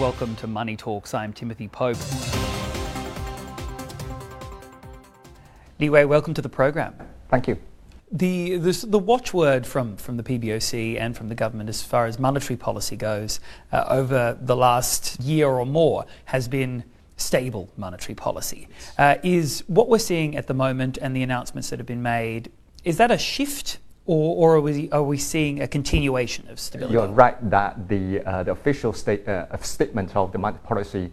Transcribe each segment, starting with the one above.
Welcome to Money Talks. I'm Timothy Pope. Li Wei, welcome to the program. Thank you. The, the, the, watchword from, from the PBOC and from the government as far as monetary policy goes uh, over the last year or more has been stable monetary policy. Uh, is what we're seeing at the moment and the announcements that have been made, is that a shift or, or are, we, are we seeing a continuation of stability? You're right that the, uh, the official state, uh, statement of the monetary policy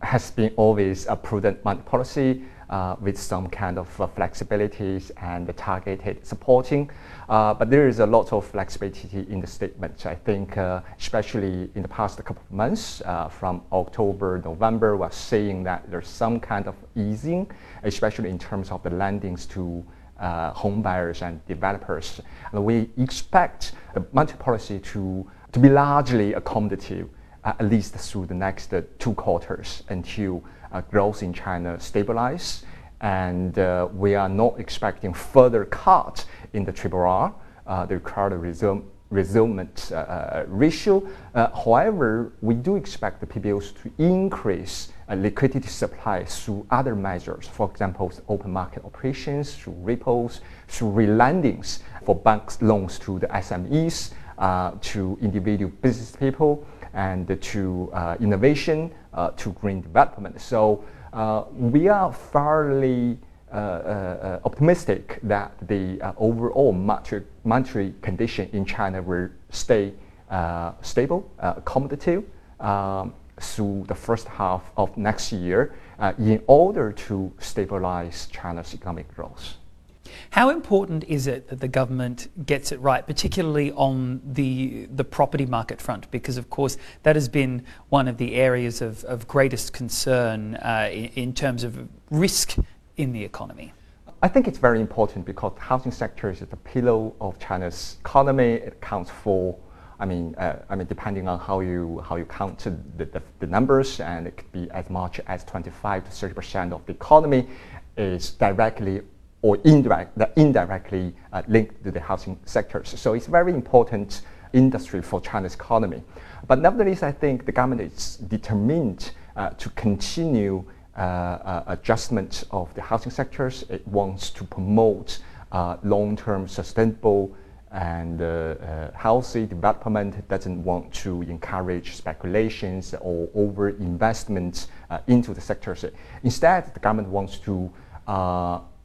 has been always a prudent monetary policy uh, with some kind of uh, flexibilities and targeted supporting. Uh, but there is a lot of flexibility in the statement. I think, uh, especially in the past couple of months, from October, November, we're seeing that there's some kind of easing, especially in terms of the lendings to uh, home buyers and developers. And we expect the monetary policy to, to be largely accommodative, at least through the next two quarters until uh, growth in China stabilizes. and uh, we are not expecting further cuts in the triple R, uh, the required resume, resumption uh, ratio. Uh, however, we do expect the PBOC to increase uh, liquidity supply through other measures, for example, open market operations, through repos, through relendings for banks loans to the SMEs, to individual business people, and to uh, innovation, uh, to green development. So uh, we are fairly optimistic that the overall monetary, monetary condition in China will stay stable, accommodative. Um, through the first half of next year uh, in order to stabilize China's economic growth. How important is it that the government gets it right, particularly on the, the property market front? Because, of course, that has been one of the areas of, of greatest concern uh, in, in terms of risk in the economy. I think it's very important because the housing sector is the pillar of China's economy. It accounts for, I mean, uh, I mean, depending on how you how you count the, the, the, numbers, and it could be as much as 25 to 30 percent of the economy is directly or indirect, indirectly uh, linked to the housing sectors. So it's very important industry for China's economy. But nevertheless, I think the government is determined uh, to continue uh, uh adjustment of the housing sectors. It wants to promote uh, long-term sustainable and uh, healthy development. It doesn't want to encourage speculations or over-investment into the sectors. Instead, the government wants to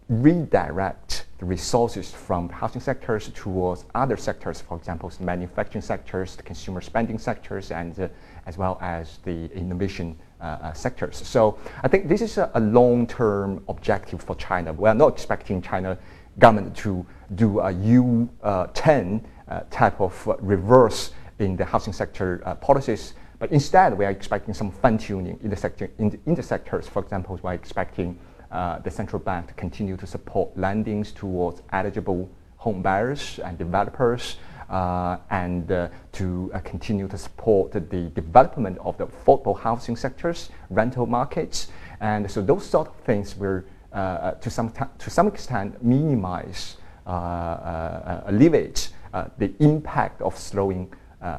redirect the resources from the housing sectors towards other sectors, for example, the manufacturing sectors, the consumer spending sectors, and uh, as well as the innovation sectors. So I think this is a, a long-term objective for China. We are not expecting China government to do a U-turn uh, type of reverse in the housing sector uh, policies, but instead we are expecting some fine-tuning in the sector in the, in the sectors. For example, we are expecting uh, the central bank to continue to support lendings towards eligible home buyers and developers, uh, and uh, to uh, continue to support the development of the affordable housing sectors, rental markets, and so those sort of things will, uh, to some to some extent, minimize, alleviate the impact of slowing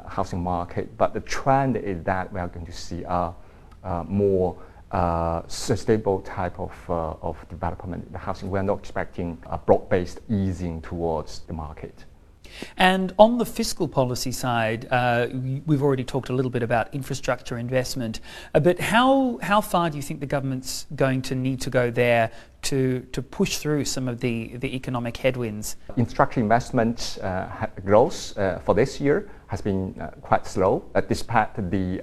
housing market. But the trend is that we are going to see a more uh, sustainable type of, uh, of development in the housing. We're not expecting a broad-based easing towards the market. And on the fiscal policy side, uh, we've already talked a little bit about infrastructure investment, uh, but how, how far do you think the government's going to need to go there to, to push through some of the, the economic headwinds? Infrastructure investment uh, growth uh, for this year has been uh, quite slow, despite the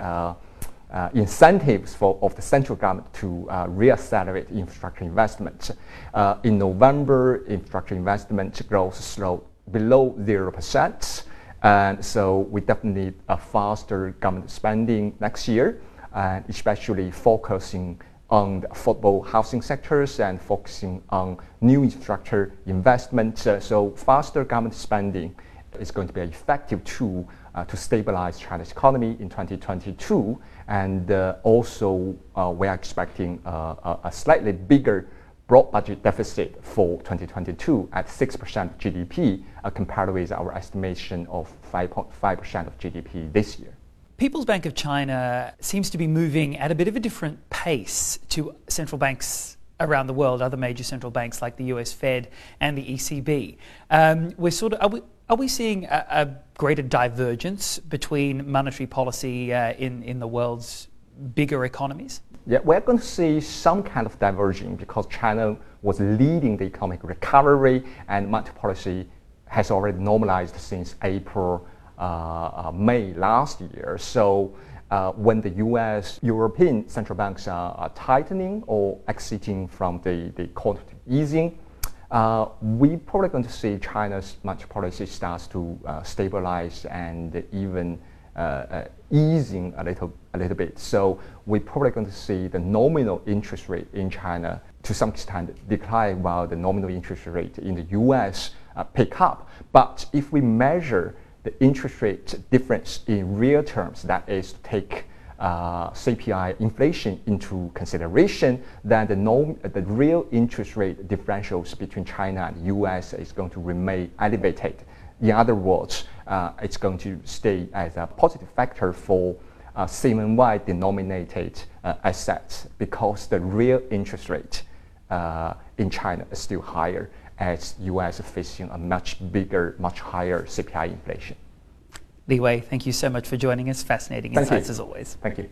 uh, incentives for, of the central government to uh, reaccelerate infrastructure investment. Uh, in November, infrastructure investment growth slowed below 0%. And so we definitely need a faster government spending next year, and especially focusing on the affordable housing sectors and focusing on new infrastructure investments. Uh, so faster government spending is going to be an effective tool uh, to stabilize China's economy in 2022. And uh, also, uh, we are expecting uh, a slightly bigger broad budget deficit for 2022 at 6% GDP, compared with our estimation of 5.5% of GDP this year. People's Bank of China seems to be moving at a bit of a different pace to central banks around the world, other major central banks like the US Fed and the ECB. Um, we're sort of, are we, are we seeing a, a greater divergence between monetary policy uh, in, in the world's bigger economies? Yeah, we're going to see some kind of diverging because China was leading the economic recovery and monetary policy has already normalized since April uh, uh, May last year. So uh, when the U.S. European central banks are, are tightening or exiting from the, the quantitative easing, uh, we probably going to see China's monetary policy starts to uh, stabilize and even easing a little a little bit. So we're probably going to see the nominal interest rate in China to some extent decline while the nominal interest rate in the U.S. pick up. But if we measure the interest rate difference in real terms, that is take uh, CPI inflation into consideration, then the, norm, the real interest rate differentials between China and the US is going to remain elevated. In other words, uh, it's going to stay as a positive factor for uh, CNY denominated uh, assets because the real interest rate uh, in China is still higher as US facing a much bigger, much higher CPI inflation. Li Wei, thank you so much for joining us. Fascinating thank insights you. as always. Thank you.